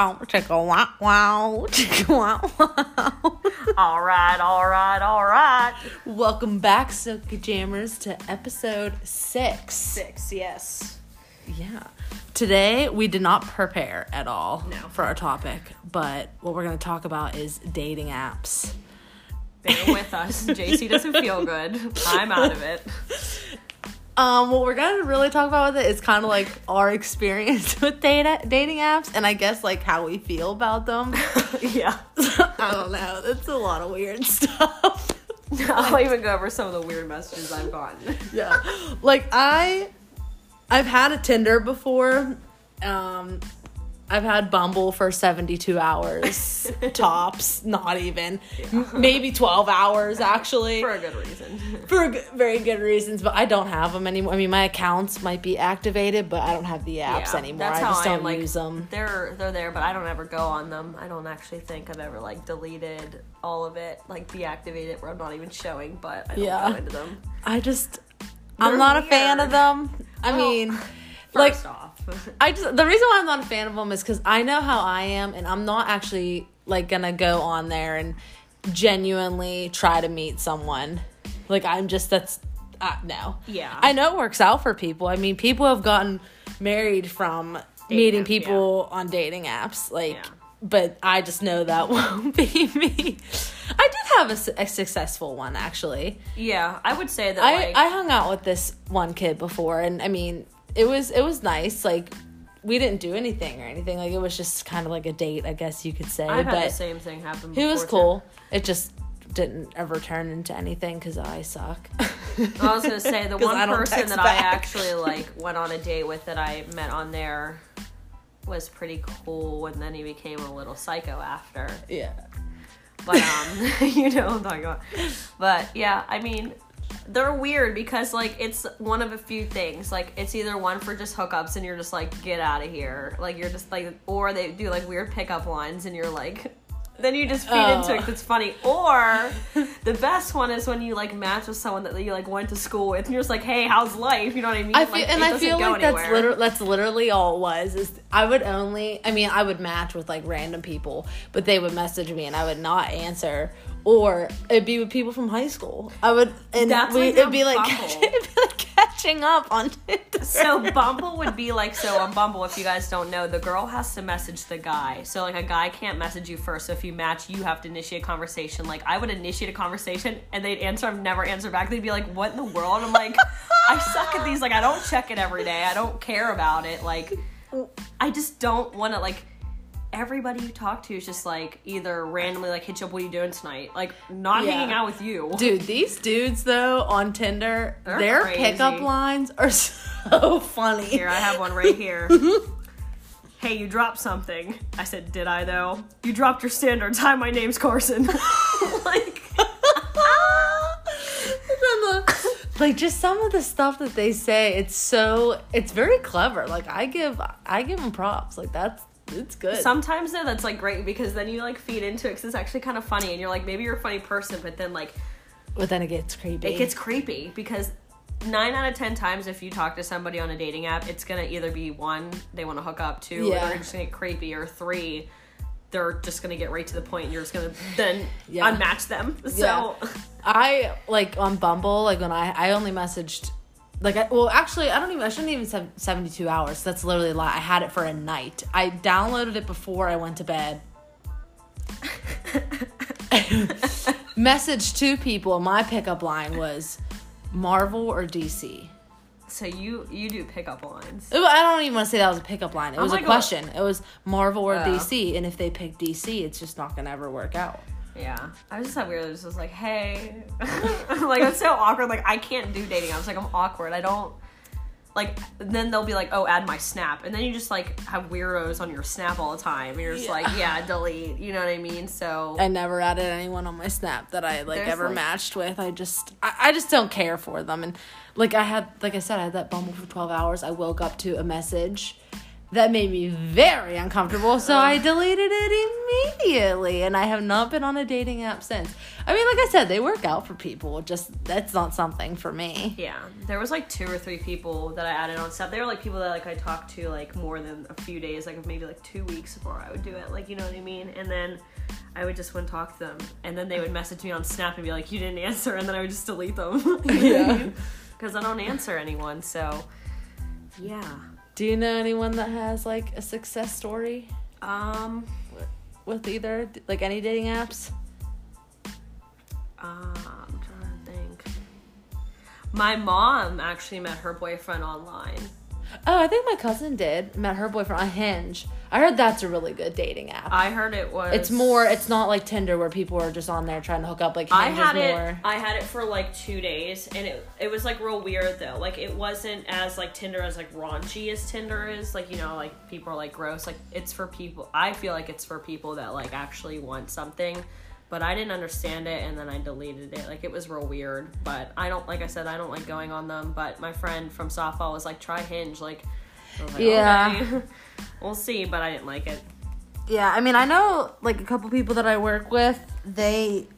bow, chicka wow wow, chicka wow wow. all right, all right, all right. Welcome back, Silky Jammers, to episode six. Six, yes. Yeah. Today we did not prepare at all No. for our topic, but what we're going to talk about is dating apps. Bear with us. JC doesn't feel good. I'm out of it. Um, what we're gonna really talk about with it is kind of like our experience with data dating apps, and I guess like how we feel about them. yeah. I don't know. It's a lot of weird stuff. I'll even go over some of the weird messages I've gotten. yeah, like I, I've had a Tinder before. Um, I've had Bumble for seventy two hours tops, not even, M- maybe twelve hours actually. For a good reason. for g- very good reasons, but I don't have them anymore. I mean, my accounts might be activated, but I don't have the apps Yeah, anymore. that's I just don't like, use them. They're they're there, but I don't ever go on them. I don't actually think I've ever like deleted all of it, like deactivated where I'm not even showing, but I don't Yeah. go into them. I just, They're I'm not a fan of them. I Well, mean, like, First off. I just the reason why I'm not a fan of them is because I know how I am, and I'm not actually like gonna go on there and genuinely try to meet someone. Like I'm just that's uh, no. Yeah. I know it works out for people. I mean, people have gotten married from meeting apps, people on dating apps. Like, Yeah. but I just know that won't be me. I did have a su- a, successful one actually. yeah, I would say that I, like I hung out with this one kid before and I mean it was it was nice like we didn't do anything or anything like it was just kind of like a date I guess you could say I've had the same thing happen. he was before, too. cool it just didn't ever turn into anything because I suck I was gonna say the one person that I actually like went on a date with that I met on there was pretty cool, and then he became a little psycho after. yeah But um, you know what I'm talking about. But yeah, I mean, they're weird because like it's one of a few things. Like it's either one for just hookups, and you're just like, get out of here. Like you're just like, or they do like weird pickup lines, and you're like. Then you just feed into it oh. 'cause it's funny. Or the best one is when you like match with someone that you like went to school with, and you're just like, "Hey, how's life?" You know what I mean? I feel Like, and I feel like that's literally that's literally all it was. Is I would only I mean I would match with like random people, but they would message me and I would not answer. Or it'd be with people from high school. I would and That's we, like it'd be like Bumble. it'd be like catching up on Tinder. So Bumble would be like so on Bumble. If you guys don't know, the girl has to message the guy. So like a guy can't message you first. So if you match, you have to initiate a conversation. Like I would initiate a conversation and they'd answer. I've never answered back. They'd be like, "What in the world?" I'm like, I suck at these. Like I don't check it every day. I don't care about it. Like I just don't want to like. Everybody you talk to is just like either randomly like hit you up. What are you doing tonight? Like not Yeah. hanging out with you. Dude, these dudes though on Tinder, They're their crazy. pickup lines are so funny. Here, I have one right here. hey, you dropped something. I said, did I though? You dropped your standards. Hi, my name's Carson. like, the- like just some of the stuff that they say, it's so it's very clever. Like I give I give them props. Like that's it's good. sometimes though, that's like great because then you like feed into it because it's actually kind of funny and you're like, maybe you're a funny person, but then like but then it gets creepy. it gets creepy because nine out of ten times if you talk to somebody on a dating app, it's gonna either be one, they want to hook up, two, Yeah. they're just gonna get creepy, or three, they're just gonna get right to the point and you're just gonna then Yeah. unmatch them. So Yeah. I like on Bumble, like when I I only messaged like I, well actually I don't even I shouldn't even say 72 hours. That's literally a lie. I had it for a night. I downloaded it before I went to bed. Message two people. My pickup line was Marvel or DC. So you you do pickup lines. It wa- I don't even want to say that was a pickup line. It oh was a God. question. It was Marvel or Oh. DC, and if they pick DC, it's just not gonna ever work out. Yeah, I was just that weird. It was just like, hey, like it's so awkward. Like I can't do dating. I was like, I'm awkward. I don't like. Then they'll be like, oh, add my snap, and then you just like have weirdos on your snap all the time, and you're just Yeah. like, yeah, delete. You know what I mean? So I never added anyone on my Snap that I like There's, ever like- matched with. I just I, I just don't care for them. And like I had like I said, I had that Bumble for twelve hours. I woke up to a message that made me very uncomfortable. So I deleted it immediately, and I have not been on a dating app since. I mean, like I said, they work out for people. Just that's not something for me. Yeah, there was like two or three people that I added on stuff. They were like people that like I talked to like more than a few days, like maybe like two weeks before I would do it. Like you know what I mean? And then I would just to talk to them, and then they would message me on Snap and be like, "You didn't answer," and then I would just delete them. Yeah. because I don't answer anyone. So yeah. Do you know anyone that has like a success story Um. with either like any dating apps? Uh, I'm trying to think. My mom actually met her boyfriend online. Oh, I think my cousin did. Met her boyfriend on Hinge. I heard that's a really good dating app. I heard it was. it's more. It's not like Tinder where people are just on there trying to hook up. Like Hinge I had it. more. I had it for like two days, and it it was like real weird though. Like it wasn't as like Tinder as like raunchy as Tinder is. Like you know, like people are like gross. Like it's for people. I feel like it's for people that like actually want something. But I didn't understand it, and then I deleted it. Like it was real weird. But I don't like I said I don't like going on them. But my friend from softball was like, try Hinge. Like, like, Yeah. okay. we'll see. But I didn't like it. Yeah, I mean, I know like a couple people that I work with. They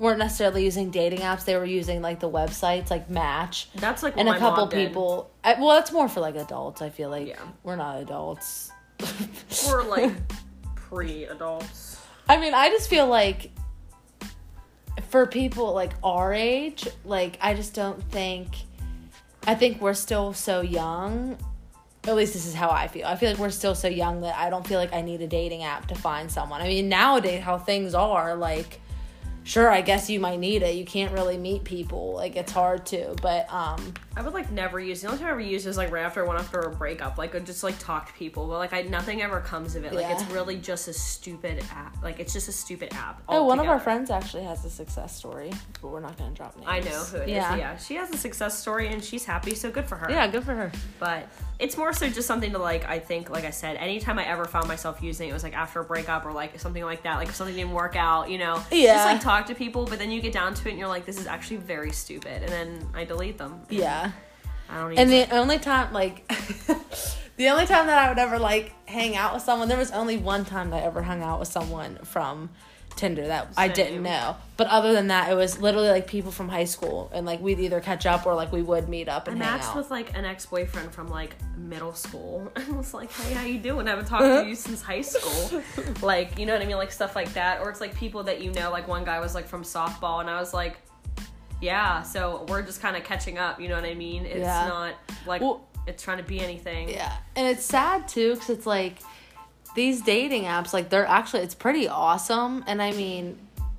weren't necessarily using dating apps. They were using like the websites, like Match, That's like and a couple people. I, well, that's more for like adults. I feel like Yeah. we're not adults. We're like pre-adults. I mean, I just feel like for people like our age, like I just don't think I think we're still so young. At least this is how I feel. I feel like we're still so young that I don't feel like I need a dating app to find someone. I mean, nowadays how things are, like sure, I guess you might need it. You can't really meet people. Like it's hard to, but um I would like never use. The only time I ever used is like right after I went after a breakup. Like I just like talk to people, but like I nothing ever comes of it. Like Yeah. it's really just a stupid app. Like it's just a stupid app. Oh, one of our friends actually has a success story, but we're not going to drop names. I know who it is. yeah. Yeah. she has a success story and she's happy, so good for her. Yeah, good for her. but it's more so just something to like. I think, like I said, anytime I ever found myself using it, it was like after a breakup or like something like that. Like if something didn't work out, you know, Yeah. just like talk to people. But then you get down to it and you're like, this is actually very stupid, and then I delete them. Yeah. I don't. Even And the only time, like, the only time that I would ever like hang out with someone, there was only one time that I ever hung out with someone from Tinder that I didn't know. But other than that, it was literally like people from high school, and like we'd either catch up or like we would meet up I and hang matched out. with like an ex boyfriend from like middle school. I was like, "Hey, how you doing? I haven't talked to uh-huh. you since high school." like, you know what I mean? Like stuff like that. Or it's like people that you know. Like one guy was like from softball, and I was like, "Yeah." So we're just kind of catching up. You know what I mean? It's Yeah. not like Well- it's trying to be anything. yeah, and it's sad too because it's like these dating apps, like they're actually it's pretty awesome, and I mean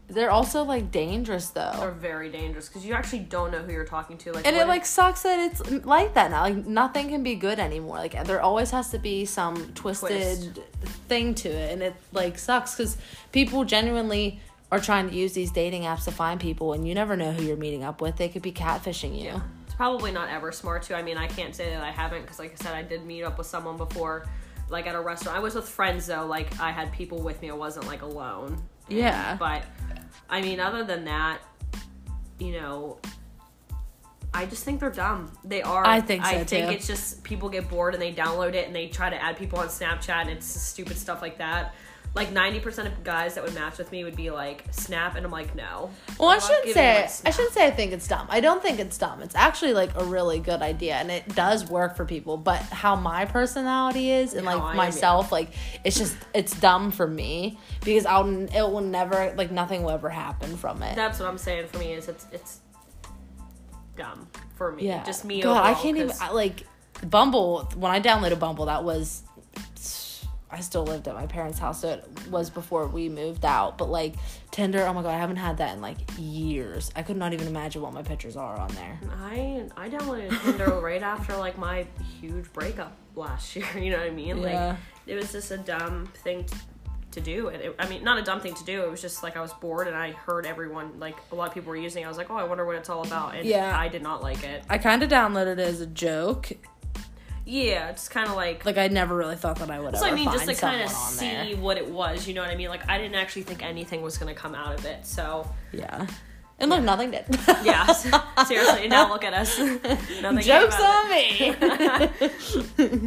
they're also like dangerous though. They're very dangerous because you actually don't know who you're talking to. Like, and it if- like sucks that it's like that now. Like nothing can be good anymore. Like there always has to be some twisted thing to it, and it like sucks because people genuinely are trying to use these dating apps to find people, and you never know who you're meeting up with. They could be catfishing you. Yeah. It's probably not ever smart to. I mean, I can't say that I haven't because, like I said, I did meet up with someone before, like at a restaurant. I was with friends though. Like I had people with me. I wasn't like alone. Yeah. But I mean, other than that, you know, I just think they're dumb. They are. I think so, I think too. it's just people get bored and they download it and they try to add people on Snapchat and it's stupid stuff like that. Like ninety percent of guys that would match with me would be like Snap, and I'm like, no. Well, I shouldn't say I shouldn't say I think it's dumb. I don't think it's dumb. It's actually like a really good idea, and it does work for people. But how my personality is, and How like I myself, like it's just it's dumb for me because I'll it will never like nothing will ever happen from it. That's what I'm saying for me is it's it's dumb for me. yeah, Just me. God, I can't even I, like Bumble. When I downloaded Bumble, that was I still lived at my parents' house, so it was before we moved out. But like Tinder, oh my god, I haven't had that in like years. I could not even imagine what my pictures are on there. I I downloaded Tinder right after like my huge breakup last year. You know what I mean? Yeah. Like it was just a dumb thing t- to do, and it, I mean not a dumb thing to do. It was just like I was bored and I heard everyone like a lot of people were using. it. I was like, oh, I wonder what it's all about, and Yeah. I did not like it. I kind of downloaded it as a joke. Yeah, just kind of like. Like I never really thought that I would so ever I mean, find just to kind of see there. what it was, you know what I mean? Like I didn't actually think anything was gonna come out of it, so Yeah. And look, nothing did. yeah. seriously, now look at us. Nothing Jokes on me.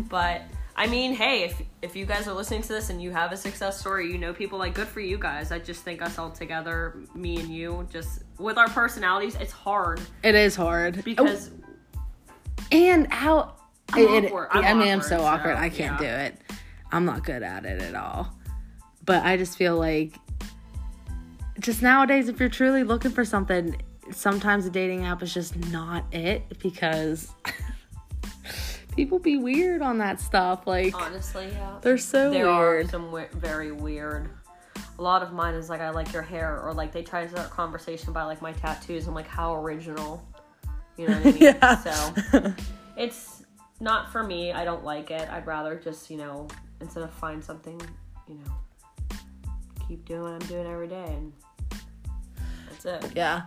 but I mean, hey, if if you guys are listening to this and you have a success story, you know people like good for you guys. I just think us all together, me and you, just with our personalities, it's hard It is hard oh. because and how I'm it- awkward. I mean, I'm so awkward, awkward. so, I can't yeah. do it. I'm not good at it at all. But I just feel like just nowadays, if you're truly looking for something, sometimes a dating app is just not it because people be weird on that stuff. Like honestly, yeah, they're so there are weird. some we- very weird. A lot of mine is like I like your hair, or like they try to start a conversation by like my tattoos. I'm like, how original, you know what I mean? Yeah. So it's not for me. I don't like it. I'd rather just you know instead of find something, you know, keep doing what I'm doing every day, and that's it. yeah.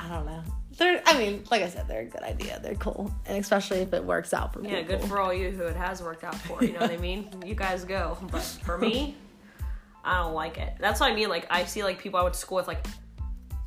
I don't know. They're. I mean, like I said, they're a good idea. They're cool, and especially if it works out for me. Yeah, people. good for all you who it has worked out for. You know what I mean? You guys go. But for me, I don't like it. That's what I mean. Like I see like people I went to school with. Like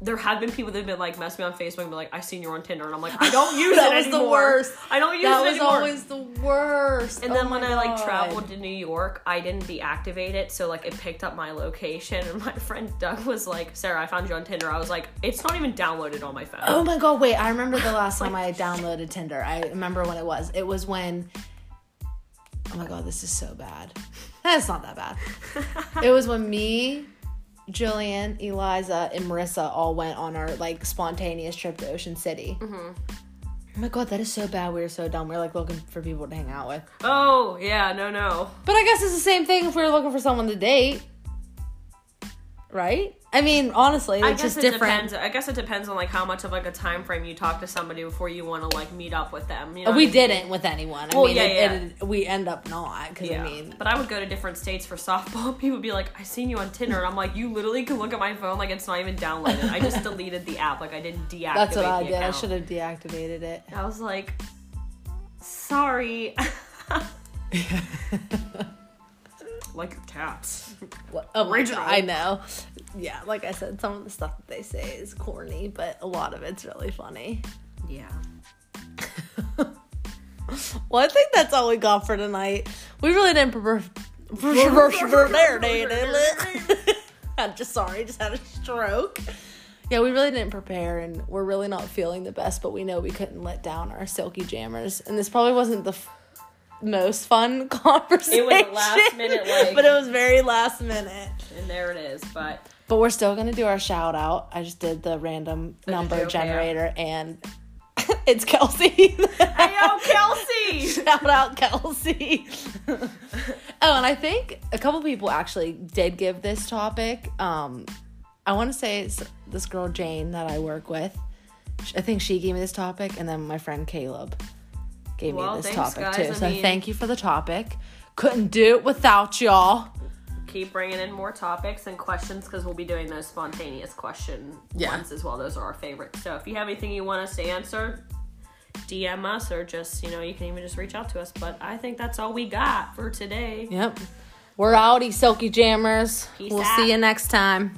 there have been people that've been like mess me on Facebook and be like, "I seen you on Tinder," and I'm like, I don't use That it was the worst. I don't use that it was anymore. always the worst. and Oh then when my I like traveled to New York, I didn't deactivate it, so like it picked up my location. And my friend Doug was like, "Sarah, I found you on Tinder." I was like, "It's not even downloaded on my phone." Oh my god, wait, I remember the last time I downloaded Tinder. I remember when it was. It was when Oh my god, this is so bad. That's not that bad. it was when me, Jillian, Eliza, and Marissa all went on our like spontaneous trip to Ocean City. Mm-hmm. Oh my god, that is so bad. We were so dumb. We are like looking for people to hang out with. Oh yeah, no, no. But I guess it's the same thing if we were looking for someone to date. Right? I mean, honestly, I guess just it different. depends. I guess it depends on like how much of like a time frame you talk to somebody before you want to like meet up with them. You know uh, we I mean? didn't with anyone. I Well, mean, yeah, it, yeah. it- we end up not because Yeah, I mean, but I would go to different states for softball. People would be like, "I seen you on Tinder," and I'm like, "You literally can look at my phone like it's not even downloaded. I just deleted the app. Like I didn't deactivate." It. That's what I did. I should have deactivated it. I was like, "Sorry." like your tats. What, oh Original. I know. Yeah, like I said, some of the stuff that they say is corny, but a lot of it's really funny. Yeah. Well, I think that's all we got for tonight. We really didn't prepare. I'm just sorry, just had a stroke. Yeah, we really didn't prepare, and we're really not feeling the best. But we know we couldn't let down our silky jammers, and this probably wasn't the f- most fun conversation. It was last minute, like- but it was very last minute. And there it is. But But we're still gonna do our shout out. I just did the random number generator, and it's Kelsey. hey, yo, Kelsey. Shout out Kelsey. oh, and I think a couple people actually did give this topic. Um, I want to say it's this girl Jane that I work with. I think she gave me this topic, and then my friend Caleb gave Well, me this thanks, topic guys. too. I so mean- thank you for the topic. Couldn't do it without y'all. Keep bringing in more topics and questions because we'll be doing those spontaneous question Yeah. ones as well. Those are our favorites. So if you have anything you want us to answer, DM us or just, you know, you can even just reach out to us. But I think that's all we got for today. Yep. We're outie, silky jammers. Peace we'll out. see you next time.